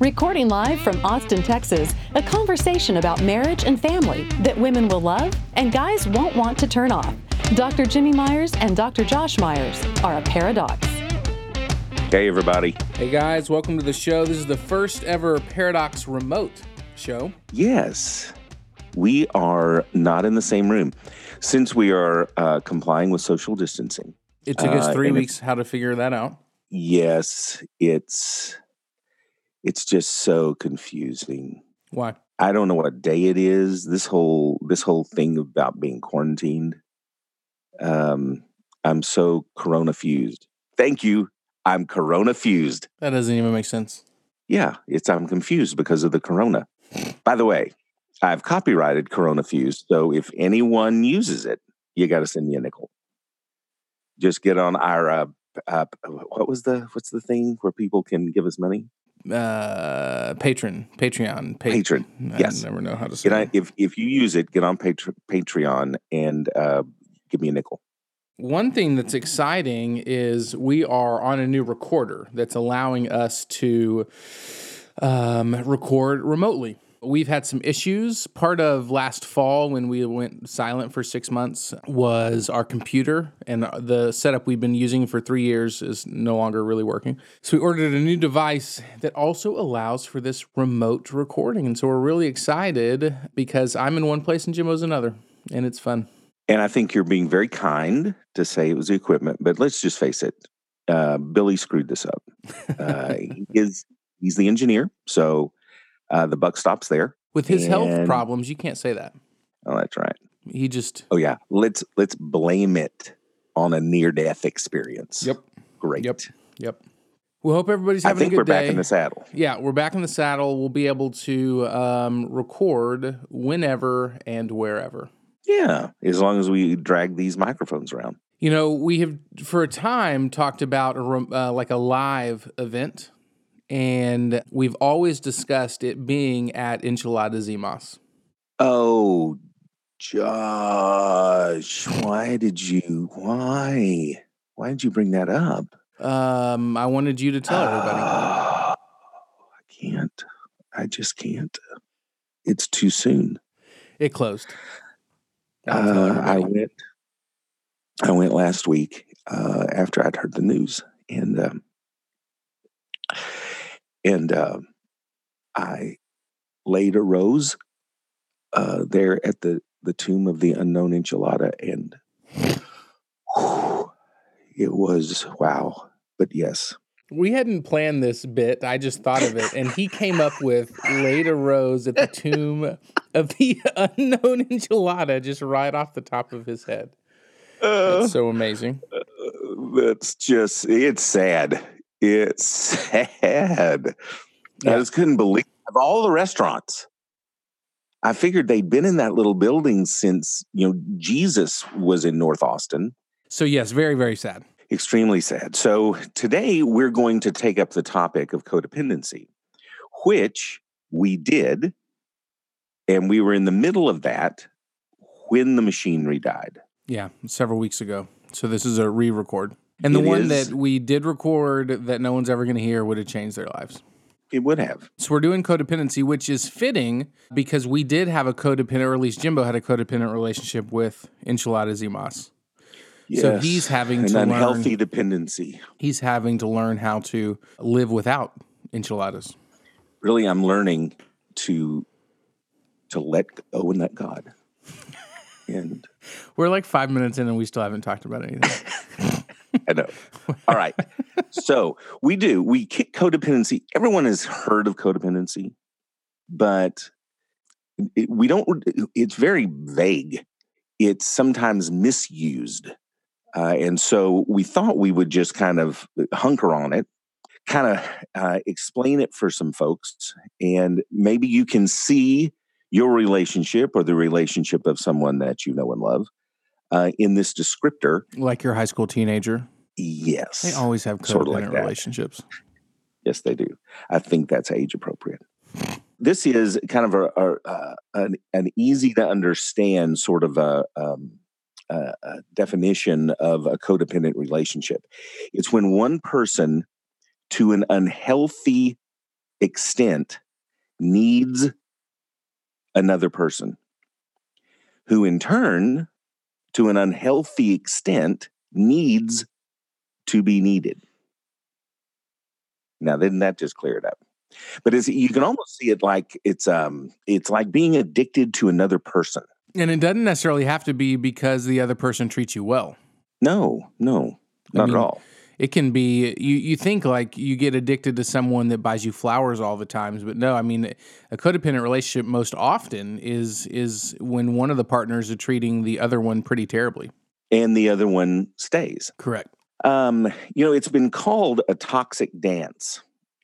Recording live from Austin, Texas, a conversation about marriage and family that women will love and guys won't want to turn off. Dr. Jimmy Myers and Dr. Josh Myers are a paradox. Hey, everybody. Hey guys, welcome to the show. This is the first ever Paradox remote show. Yes, we are not in the same room since we are uh, complying with social distancing. It took us Uh, three and it- weeks how to figure that out. Yes, it's it's just so confusing. Why? I don't know what day it is. This whole this whole thing about being quarantined. Um, I'm so corona fused. Thank you. I'm corona fused. That doesn't even make sense. Yeah, it's I'm confused because of the corona. By the way, I've copyrighted Corona Fused, so if anyone uses it, you got to send me a nickel. Just get on our uh, uh, what was the what's the thing where people can give us money? Uh, patron, Patreon, pa- Patron, I yes. never know how to say. Get on, if if you use it, get on Patre- Patreon and uh, give me a nickel. One thing that's exciting is we are on a new recorder that's allowing us to um, record remotely. We've had some issues. Part of last fall, when we went silent for six months, was our computer and the setup we've been using for three years is no longer really working. So we ordered a new device that also allows for this remote recording. And so we're really excited because I'm in one place and Jimbo's another, and it's fun. And I think you're being very kind to say it was the equipment, but let's just face it, uh, Billy screwed this up. Uh, he is he's the engineer, so uh, the buck stops there. With his health problems, you can't say that. Oh, that's right. He just Oh yeah, let's let's blame it on a near death experience. Yep. Great. Yep. Yep. We hope everybody's I having think a good we're day. back in the saddle. yeah, we're back in the saddle. We'll be able to um, record whenever and wherever. Yeah, as long as we drag these microphones around. You know, we have for a time talked about a, uh, like a live event, and we've always discussed it being at Enchiladas Y Mas. Oh, Josh, why did you? Why? Why did you bring that up? Um, I wanted you to tell everybody. I can't. I just can't. It's too soon. It closed. Uh, I went. I went last week uh, after I'd heard the news, and um, and um I laid a rose uh, there at the the tomb of the unknown enchilada, and whew, it was wow. But yes, We hadn't planned this bit. I just thought of it. And he came up with laid a rose at the tomb of the unknown enchilada just right off the top of his head. uh, That's so amazing. that's just it's sad. It's sad. I just couldn't believe of all the restaurants. I figured they'd been in that little building since you know Jesus was in North Austin. So, yes, very, very sad. Extremely sad. So today we're going to take up the topic of codependency, which we did, and we were in the middle of that when the machinery died. Yeah, several weeks ago. So, this is a re record. And the It one is. that we did record that no one's ever going to hear would have changed their lives. It would have. So, we're doing codependency, which is fitting because we did have a codependent, or at least Jimbo had a codependent relationship with Enchiladas Y Mas. So he's having an to learn- unhealthy dependency. he's having to learn how to live without enchiladas. really i'm learning to to let go and let god and We're like five minutes in and we still haven't talked about anything. i know. All right. So we do we kick codependency. Everyone has heard of codependency but it, we don't it's very vague. It's sometimes misused. Uh, and so we thought we would just kind of hunker on it kind of uh, explain it for some folks, and maybe you can see your relationship or the relationship of someone that you know and love uh, in this descriptor. Like your high school teenager. Yes. They always have codependent Sort of like that. relationships. Yes, they do. I think that's age appropriate. This is kind of a, a, uh, an, an easy to understand sort of a, um, a, a definition of a codependent relationship. It's when one person, to an unhealthy extent, needs another person, who in turn, to an unhealthy extent, needs to be needed. Now, didn't that just clear it up? But it's, you can almost see it like it's um it's like being addicted to another person. And it doesn't necessarily have to be because the other person treats you well. No, no, not mean, at all. It can be you you think like you get addicted to someone that buys you flowers all the times, but no, I mean a codependent relationship most often is is when one of the partners are treating the other one pretty terribly. And the other one stays. Correct. Um, you know, it's been called a toxic dance.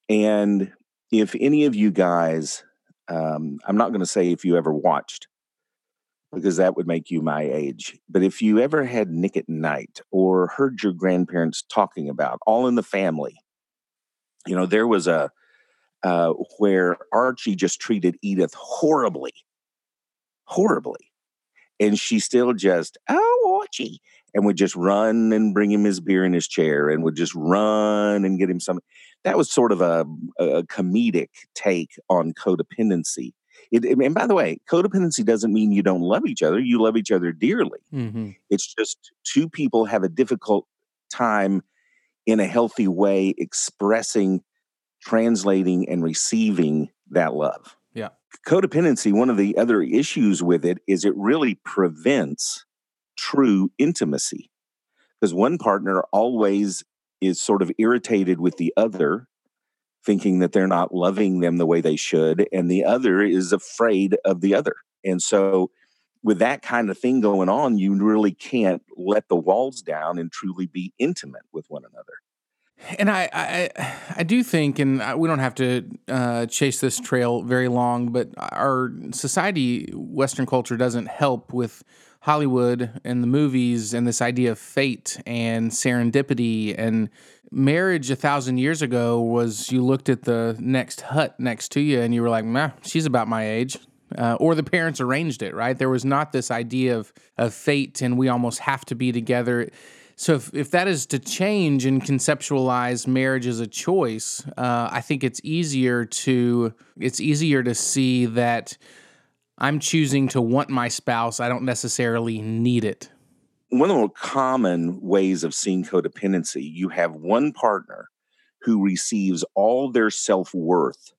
And if any of you guys, um, I'm not going to say if you ever watched, because that would make you my age, but if you ever had Nick at Night or heard your grandparents talking about All in the Family, you know, there was a, uh, where Archie just treated Edith horribly, horribly. And she still just, oh, Archie, and would just run and bring him his beer in his chair and would just run and get him some. That was sort of a, a comedic take on codependency. It, and by the way, codependency doesn't mean you don't love each other. You love each other dearly. Mm-hmm. It's just two people have a difficult time in a healthy way expressing, translating, and receiving that love. Yeah. Codependency, one of the other issues with it is it really prevents true intimacy because one partner always is sort of irritated with the other thinking that they're not loving them the way they should and the other is afraid of the other. And so with that kind of thing going on you really can't let the walls down and truly be intimate with one another. And I, I, I do think, and I- we don't have to uh, chase this trail very long, but our society, Western culture, doesn't help with Hollywood and the movies and this idea of fate and serendipity and marriage. A thousand years ago was you looked at the next hut next to you and you were like, "Nah, she's about my age." Uh, or the parents arranged it, right? There was not this idea of, of fate and we almost have to be together. So if, if that is to change and conceptualize marriage as a choice, uh, I think it's easier to it's easier to see that I'm choosing to want my spouse. I don't necessarily need it. One of the more common ways of seeing codependency, you have one partner who receives all their self worth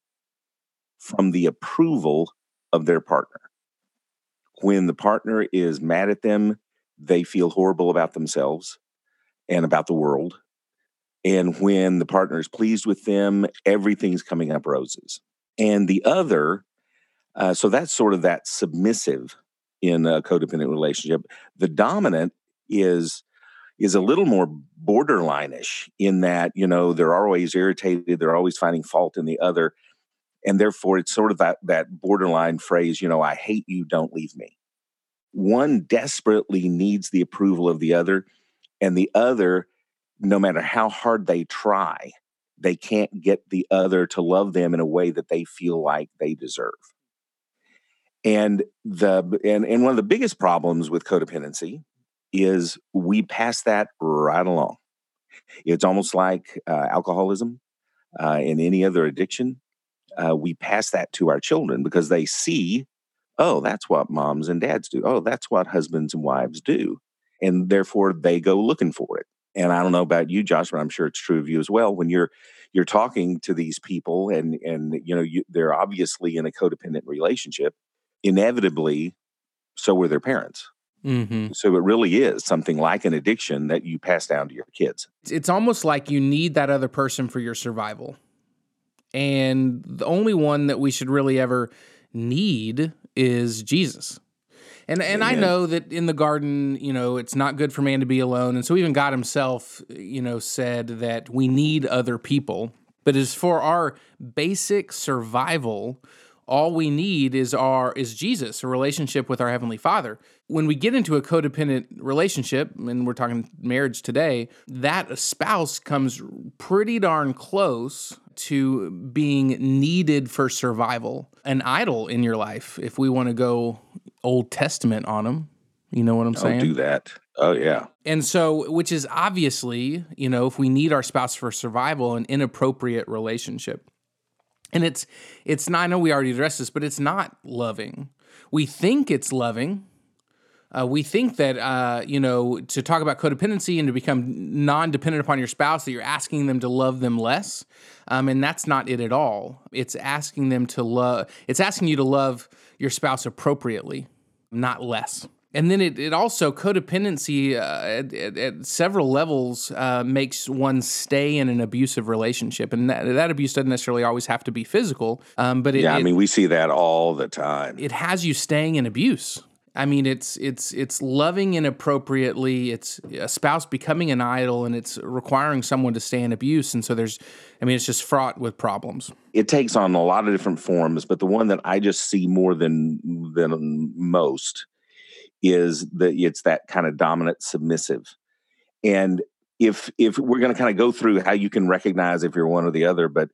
from the approval of their partner. When the partner is mad at them, they feel horrible about themselves and about the world. And when the partner is pleased with them, everything's coming up roses. And the other, uh, so that's sort of that submissive in a codependent relationship. The dominant is is a little more borderline-ish in that you know they're always irritated they're always finding fault in the other and therefore it's sort of that that borderline phrase you know i hate you don't leave me one desperately needs the approval of the other and the other no matter how hard they try they can't get the other to love them in a way that they feel like they deserve and the and, and one of the biggest problems with codependency is we pass that right along. It's almost like uh, alcoholism uh, and any other addiction. Uh, we pass that to our children because they see, oh, that's what moms and dads do. Oh, that's what husbands and wives do. And therefore they go looking for it. And I don't know about you, Josh, but I'm sure it's true of you as well. When you're you're talking to these people and and you know you, they're obviously in a codependent relationship, inevitably, so were their parents. Mm-hmm. So it really is something like an addiction that you pass down to your kids. It's almost like you need that other person for your survival. And the only one that we should really ever need is Jesus. And and I know that in the garden, you know, it's not good for man to be alone. And so even God himself, you know, said that we need other people. but as for our basic survival, all we need is our is Jesus, a relationship with our heavenly Father. When we get into a codependent relationship, and we're talking marriage today, that spouse comes pretty darn close to being needed for survival, an idol in your life. If we want to go Old Testament on them, you know what I'm oh, saying? Don't do that. Oh yeah. And so, which is obviously, you know, if we need our spouse for survival, an inappropriate relationship and it's it's not i know we already addressed this but it's not loving. We think it's loving. Uh, we think that uh, you know to talk about codependency and to become non-dependent upon your spouse that you're asking them to love them less. Um, and that's not it at all. It's asking them to love it's asking you to love your spouse appropriately not less and then it, it also codependency uh, at, at, at, several levels uh, makes one stay in an abusive relationship and that, that abuse doesn't necessarily always have to be physical um, but it, yeah i it, mean we see that all the time it has you staying in abuse I mean, it's it's it's loving inappropriately. It's a spouse becoming an idol, and it's requiring someone to stay in abuse. And so there's, I mean, it's just fraught with problems. It takes on a lot of different forms, but the one that I just see more than than most is that it's that kind of dominant submissive. And if if we're going to kind of go through how you can recognize if you're one or the other, but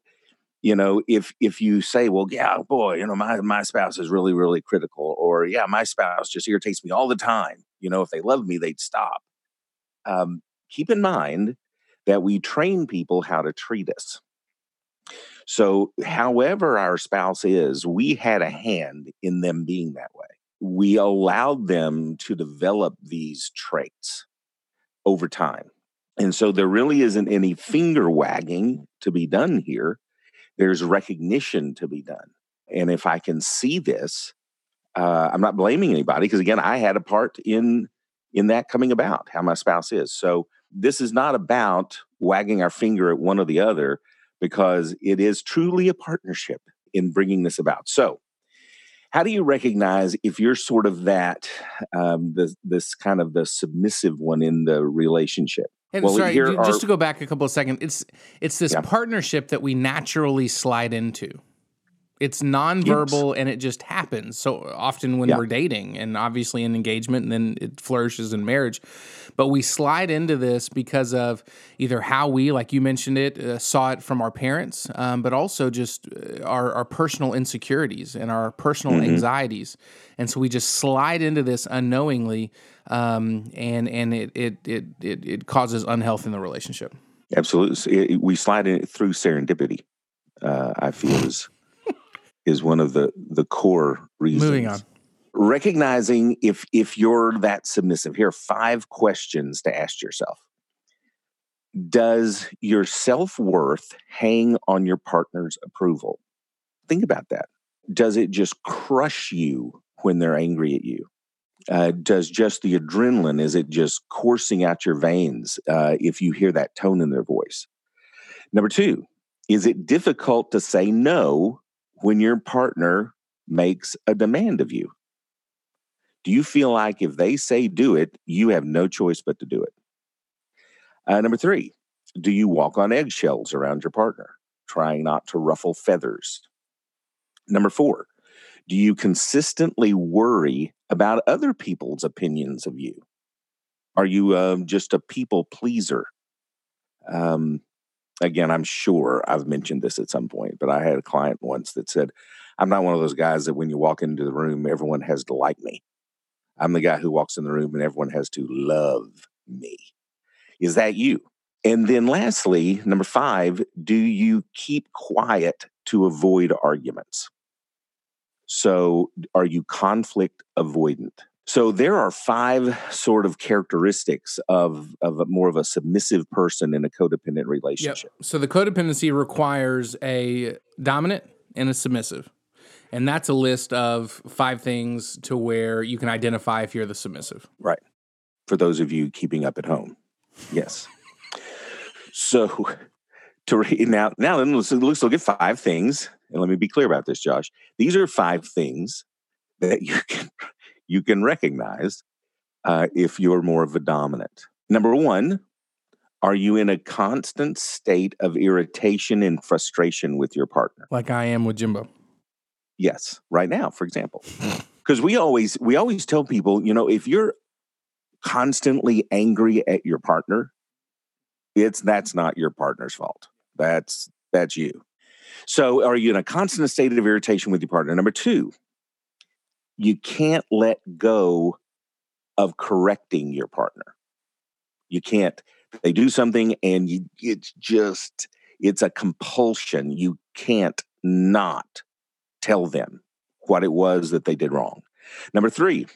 you know, if if you say, well, yeah, boy, you know, my my spouse is really really critical, or yeah, my spouse just irritates me all the time. You know, if they love me, they'd stop. Um, keep in mind that we train people how to treat us. So, however our spouse is, we had a hand in them being that way we allowed them to develop these traits over time. And so there really isn't any finger wagging to be done here. There's recognition to be done. And if I can see this, uh, I'm not blaming anybody because again, I had a part in in that coming about how my spouse is. So this is not about wagging our finger at one or the other because it is truly a partnership in bringing this about. So how do you recognize if you're sort of that um, this, this kind of the submissive one in the relationship and well, sorry, just are, to go back a couple of seconds, it's it's this yeah. partnership that we naturally slide into. It's nonverbal yes. and it just happens so often when yeah. we're dating and obviously in engagement and then it flourishes in marriage. But we slide into this because of either how we, like you mentioned it, uh, saw it from our parents, um, but also just uh, our, our, personal insecurities and our personal mm-hmm. anxieties. And so we just slide into this unknowingly um, and, and it, it, it, it, it causes unhealth in the relationship. Absolutely. we slide in through serendipity, uh, I feel is is one of the the core reasons. Moving on. Recognizing if if you're that submissive. Here are five questions to ask yourself. Does your self-worth hang on your partner's approval? Think about that. Does it just crush you when they're angry at you? Uh, does just the adrenaline is it just coursing out your veins uh, if you hear that tone in their voice number two is it difficult to say no when your partner makes a demand of you? Do you feel like if they say do it, you have no choice but to do it? Uh, number three, do you walk on eggshells around your partner, trying not to ruffle feathers? Number four, do you consistently worry about other people's opinions of you? Are you um, just a people pleaser? Um, again, I'm sure I've mentioned this at some point, but I had a client once that said, I'm not one of those guys that when you walk into the room, everyone has to like me. I'm the guy who walks in the room and everyone has to love me. Is that you? And then lastly, number five, do you keep quiet to avoid arguments? So are you conflict avoidant? So there are five sort of characteristics of of a, more of a submissive person in a codependent relationship. Yep. So the codependency requires a dominant and a submissive. And that's a list of five things to where you can identify if you're the submissive. Right. For those of you keeping up at home. Yes. so to re- now now then let's, let's look at five things. And let me be clear about this, Josh. These are five things that you can you can recognize uh, if you're more of a dominant. Number one, Are you in a constant state of irritation and frustration with your partner? Like I am with Jimbo. Yes, right now, for example. Because we always we always tell people, you know, if you're constantly angry at your partner, it's that's not your partner's fault. That's that's you. So are you in a constant state of irritation with your partner? Number two, you can't let go of correcting your partner. You can't, they do something and you, it's just, it's a compulsion. You can't not tell them what it was that they did wrong. Number three,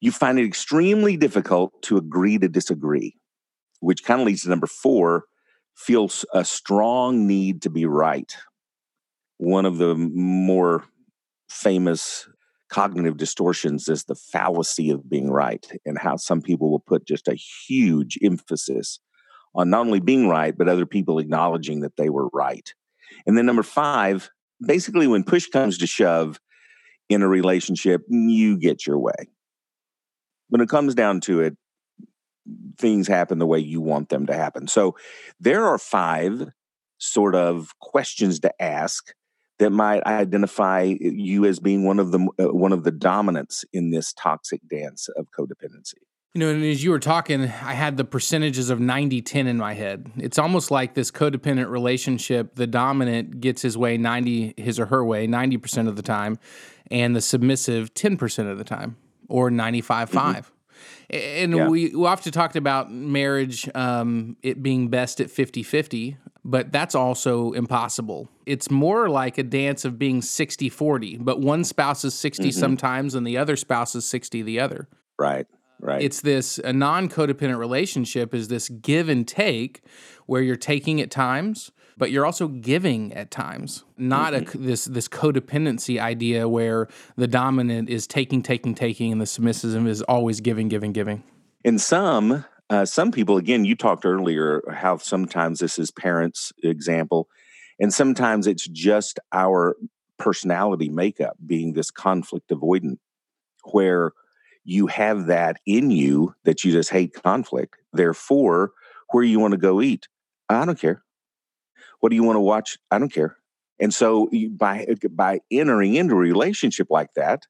you find it extremely difficult to agree to disagree, which kind of leads to number four, feels a strong need to be right. One of the more famous cognitive distortions is the fallacy of being right, and how some people will put just a huge emphasis on not only being right, but other people acknowledging that they were right. And then number five, basically, when push comes to shove in a relationship, you get your way. When it comes down to it, things happen the way you want them to happen. So there are five sort of questions to ask that might identify you as being one of the uh, one of the dominants in this toxic dance of codependency. You know, and as you were talking, I had the percentages of 90 10 in my head. It's almost like this codependent relationship, the dominant gets his way 90, his or her way 90% of the time, and the submissive 10% of the time, or 95 5. Mm-hmm. And yeah. we, we often talked about marriage, um, it being best at 50 50, but that's also impossible. It's more like a dance of being 60 40, but one spouse is 60 mm-hmm. sometimes and the other spouse is 60 the other. Right. Right. It's this a non-codependent relationship is this give and take where you're taking at times, but you're also giving at times. Not mm-hmm. a this this codependency idea where the dominant is taking, taking, taking, and the submissive is always giving, giving, giving. In some, uh, some people, again, you talked earlier how sometimes this is parents' example, and sometimes it's just our personality makeup being this conflict avoidant, where you have that in you that you just hate conflict. Therefore, where you want to go eat, I don't care. What do you want to watch? I don't care. And so by by entering into a relationship like that,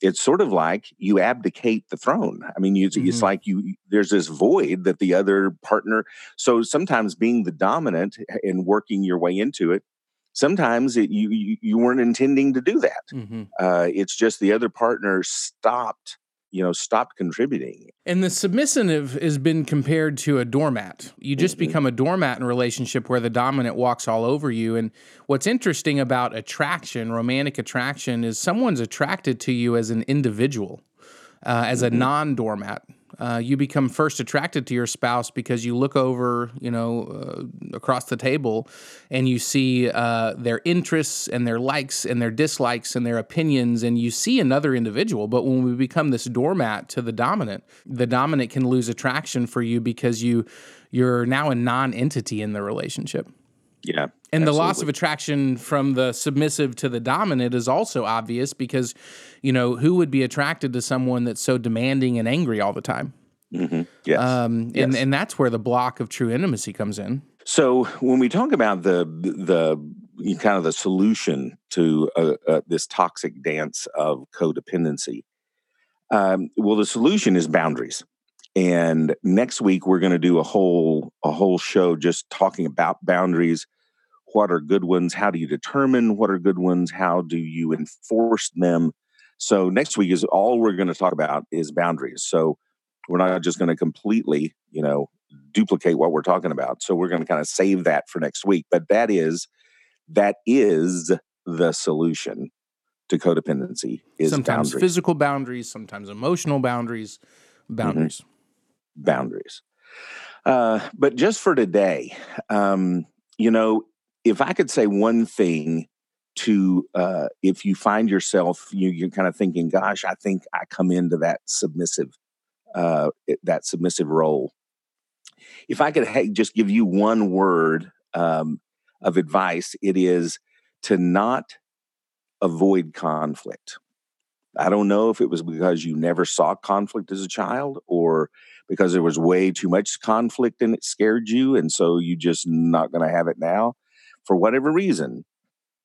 it's sort of like you abdicate the throne. I mean, you, mm-hmm. it's like you there's this void that the other partner. So sometimes being the dominant and working your way into it, sometimes it, you, you, you weren't intending to do that. Mm-hmm. Uh, it's just the other partner stopped you know stopped contributing and the submissive has been compared to a doormat you just mm-hmm. become a doormat in a relationship where the dominant walks all over you and what's interesting about attraction romantic attraction is someone's attracted to you as an individual uh, as mm-hmm. a non-doormat uh, you become first attracted to your spouse because you look over, you know, uh, across the table, and you see uh, their interests and their likes and their dislikes and their opinions, and you see another individual. But when we become this doormat to the dominant, the dominant can lose attraction for you because you you're now a non-entity in the relationship. Yeah. And absolutely. the loss of attraction from the submissive to the dominant is also obvious because, you know, who would be attracted to someone that's so demanding and angry all the time? Mm-hmm. Yes. Um, yes. And, and that's where the block of true intimacy comes in. So when we talk about the, the, kind of the solution to uh, uh, this toxic dance of codependency, um, well, the solution is boundaries. And next week we're going to do a whole a whole show just talking about boundaries. What are good ones? How do you determine what are good ones? How do you enforce them? So next week is all we're going to talk about is boundaries. So we're not just going to completely, you know, duplicate what we're talking about. So we're going to kind of save that for next week. But that is that is the solution to codependency is sometimes boundaries. physical boundaries, sometimes emotional boundaries, mm-hmm. boundaries. Mm-hmm boundaries. Uh, but just for today, um, you know, if I could say one thing to, uh, if you find yourself, you, you're kind of thinking, gosh, I think I come into that submissive, uh, that submissive role. If I could ha- just give you one word um, of advice, it is to not avoid conflict. I don't know if it was because you never saw conflict as a child or because there was way too much conflict and it scared you. And so you're just not going to have it now. For whatever reason,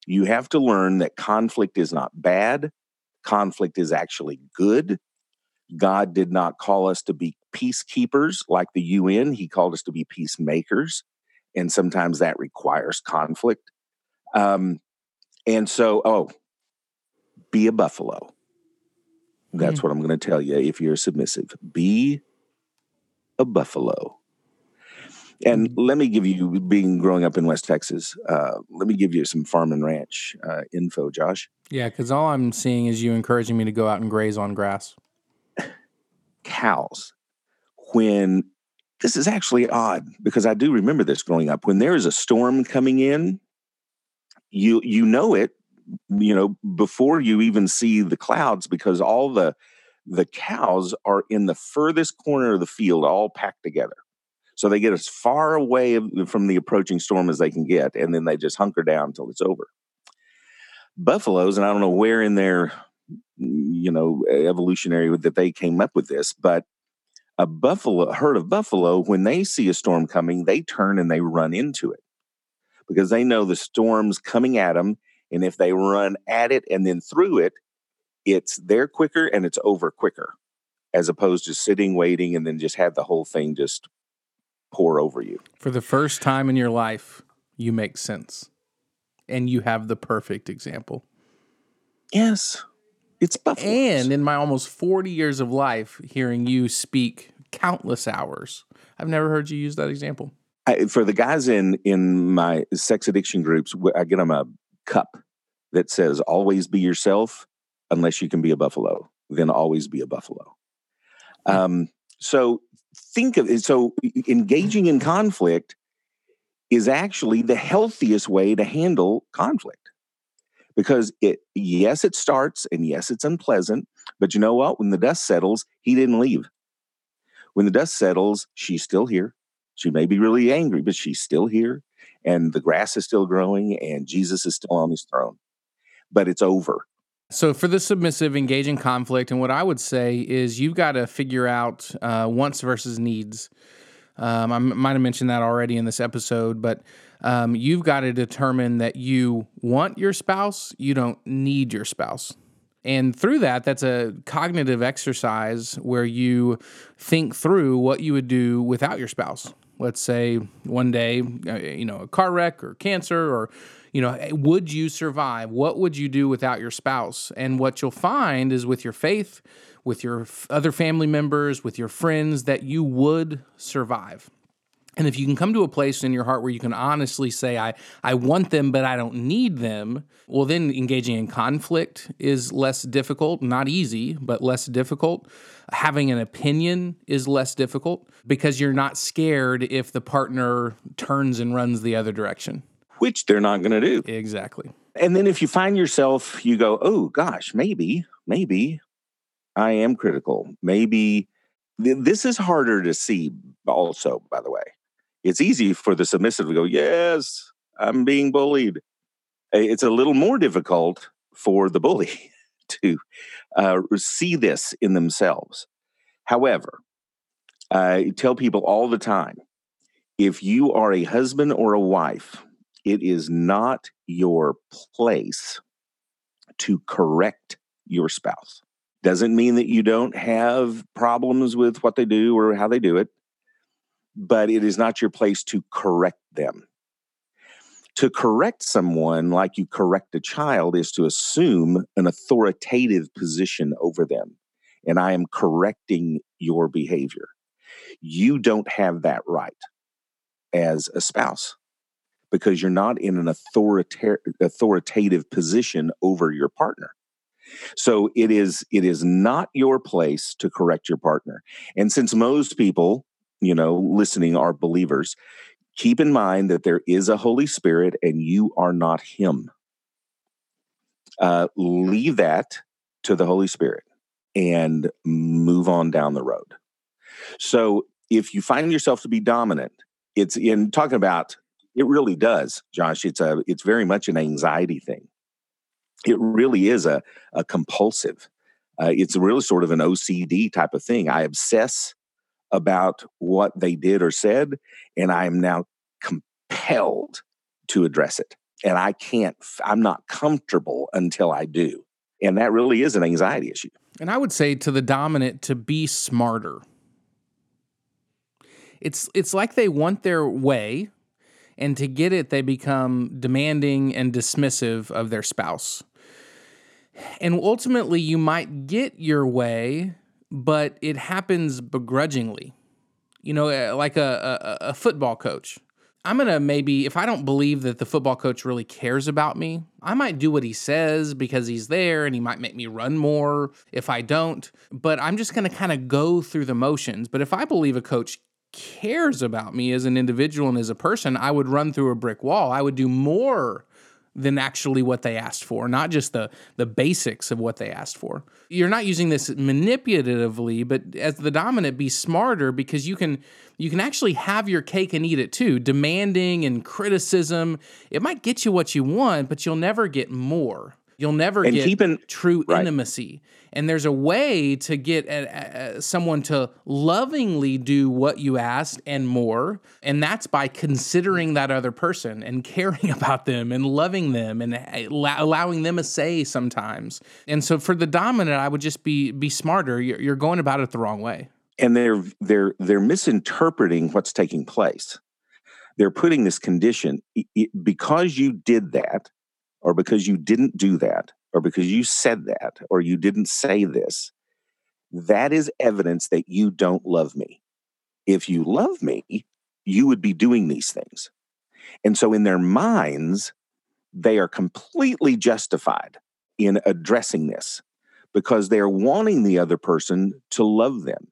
you have to learn that conflict is not bad. Conflict is actually good. God did not call us to be peacekeepers like the UN. He called us to be peacemakers. And sometimes that requires conflict. Um, and so, oh, be a buffalo. That's mm. what I'm going to tell you if you're submissive. Be a buffalo. And mm. let me give you, being growing up in West Texas, uh, let me give you some farm and ranch uh, info, Josh. Yeah, because all I'm seeing is you encouraging me to go out and graze on grass. Cows. When this is actually odd because I do remember this growing up. When there is a storm coming in, you you know it you know before you even see the clouds because all the the cows are in the furthest corner of the field all packed together so they get as far away from the approaching storm as they can get and then they just hunker down until it's over. Buffaloes and i don't know where in their you know evolutionary that they came up with this but a buffalo herd of buffalo when they see a storm coming they turn and they run into it because they know the storm's coming at them and if they run at it and then through it, it's there quicker and it's over quicker, as opposed to sitting, waiting, and then just have the whole thing just pour over you. For the first time in your life, you make sense. And you have the perfect example. Yes. It's buffalo. And in my almost 40 years of life, hearing you speak countless hours, I've never heard you use that example. I, for the guys in in my sex addiction groups, I get them a cup that says always be yourself unless you can be a buffalo then always be a buffalo hmm. um, so think of it so engaging in conflict is actually the healthiest way to handle conflict because it yes it starts and yes it's unpleasant but you know what when the dust settles he didn't leave when the dust settles she's still here she may be really angry but she's still here and the grass is still growing and Jesus is still on his throne. But it's over. So, for the submissive, engaging conflict, and what I would say is you've got to figure out uh, wants versus needs. Um, I might have mentioned that already in this episode, but um, you've got to determine that you want your spouse, you don't need your spouse. And through that, that's a cognitive exercise where you think through what you would do without your spouse let's say one day, uh, you know, a car wreck or cancer or, you know, eh, would you survive? What would you do without your spouse? And what you'll find is with your faith, with your f- other family members, with your friends, that you would survive. And if you can come to a place in your heart where you can honestly say, I, I want them, but I don't need them, well, then engaging in conflict is less difficult, not easy, but less difficult. Having an opinion is less difficult because you're not scared if the partner turns and runs the other direction. Which they're not going to do. Exactly. And then if you find yourself, you go, oh gosh, maybe, maybe I am critical. Maybe th- this is harder to see, also, by the way it's easy for the submissive to go, Yes, I'm being bullied. It's a little more difficult for the bully to uh, see this in themselves. However, I tell people all the time if you are a husband or a wife, it is not your place to correct your spouse. Doesn't mean that you don't have problems with what they do or how they do it but it is not your place to correct them. To correct someone like you correct a child is to assume an authoritative position over them. And I am correcting your behavior. You don't have that right as a spouse because you're not in an authorita- authoritative position over your partner. So it is it is not your place to correct your partner. And since most people you know, listening are believers, keep in mind that there is a Holy Spirit and you are not Him. Uh, leave that to the Holy Spirit and move on down the road. So if you find yourself to be dominant, it's in talking about it really does, Josh. It's a it's very much an anxiety thing. It really is a, a compulsive Uh, it's really sort of an OCD type of thing. I obsess about what they did or said, and I am now compelled to address it. And I can't, I'm not comfortable until I do. And that really is an anxiety issue. And I would say to the dominant to be smarter. It's it's like they want their way and to get it they become demanding and dismissive of their spouse. And ultimately you might get your way, but it happens begrudgingly. You know, eh, like a, a, a football coach I'm going to maybe, if I don't believe that the football coach really cares about me, I might do what he says because he's there and he might make me run more if I don't. But I'm just going to kind of go through the motions. But if I believe a coach cares about me as an individual and as a person, I would run through a brick wall. I would do more than actually what they asked for, not just the the basics of what they asked for. You're not using this manipulatively, but as the dominant be smarter because you can you can actually have your cake and eat it too. Demanding and criticism, it might get you what you want, but you'll never get more. You'll never and get keeping, true right. intimacy. And there's a way to get a, a, someone to lovingly do what you asked and more. And that's by considering that other person and caring about them and loving them and eh, allowing them a say sometimes. And so for the dominant, I would just be be smarter. You're, you're going about it the wrong way. And they're they're they're misinterpreting what's taking place. They're putting this condition because you did that or because you didn't do that, or because you said that, or you didn't say this, that is evidence that you don't love me. If you love me, you would be doing these things. And so, in their minds, they are completely justified in addressing this because they're wanting the other person to love them.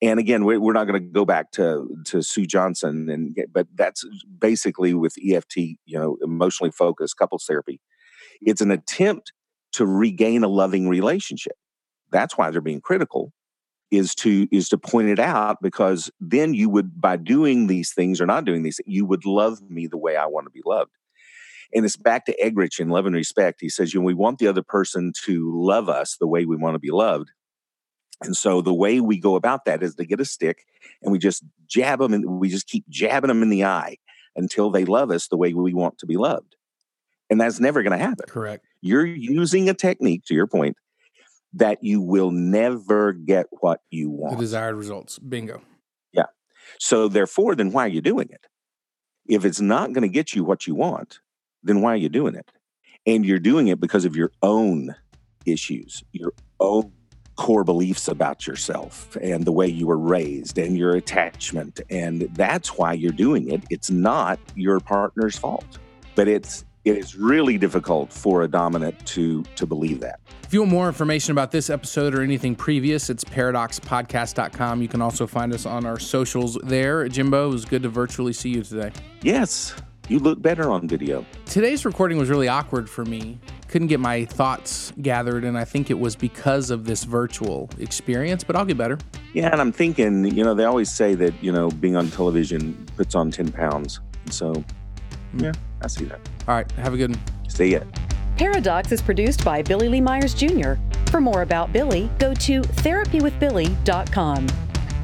And again, we're not going to go back to to Sue Johnson, and but that's basically with EFT, you know, emotionally focused couples therapy. It's an attempt to regain a loving relationship. That's why they're being critical is to is to point it out because then you would by doing these things or not doing these you would love me the way I want to be loved. And it's back to Eggerichs in Love and Respect. He says, you know, we want the other person to love us the way we want to be loved. And so the way we go about that is to get a stick and we just jab them and we just keep jabbing them in the eye until they love us the way we want to be loved. And that's never going to happen. Correct. You're using a technique, to your point, that you will never get what you want. The desired results. Bingo. Yeah. So, therefore, then why are you doing it? If it's not going to get you what you want, then why are you doing it? And you're doing it because of your own issues, your own core beliefs about yourself and the way you were raised and your attachment. And that's why you're doing it. It's not your partner's fault, but it's it is really difficult for a dominant to to believe that. If you want more information about this episode or anything previous, it's paradoxpodcast.com. You can also find us on our socials there. Jimbo, it was good to virtually see you today. Yes, you look better on video. Today's recording was really awkward for me. Couldn't get my thoughts gathered, and I think it was because of this virtual experience, but I'll get better. Yeah, and I'm thinking, you know, they always say that, you know, being on television puts on 10 pounds. So, hmm. yeah, I see that. All right. Have a good one. See ya. Paradox is produced by Billy Lee Myers Jr. For more about Billy, go to therapywithbilly.com.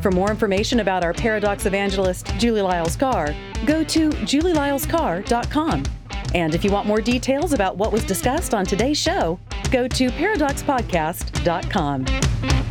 For more information about our Paradox evangelist, Julie Lyles Carr, go to julielylescarr.com. And if you want more details about what was discussed on today's show, go to paradoxpodcast.com.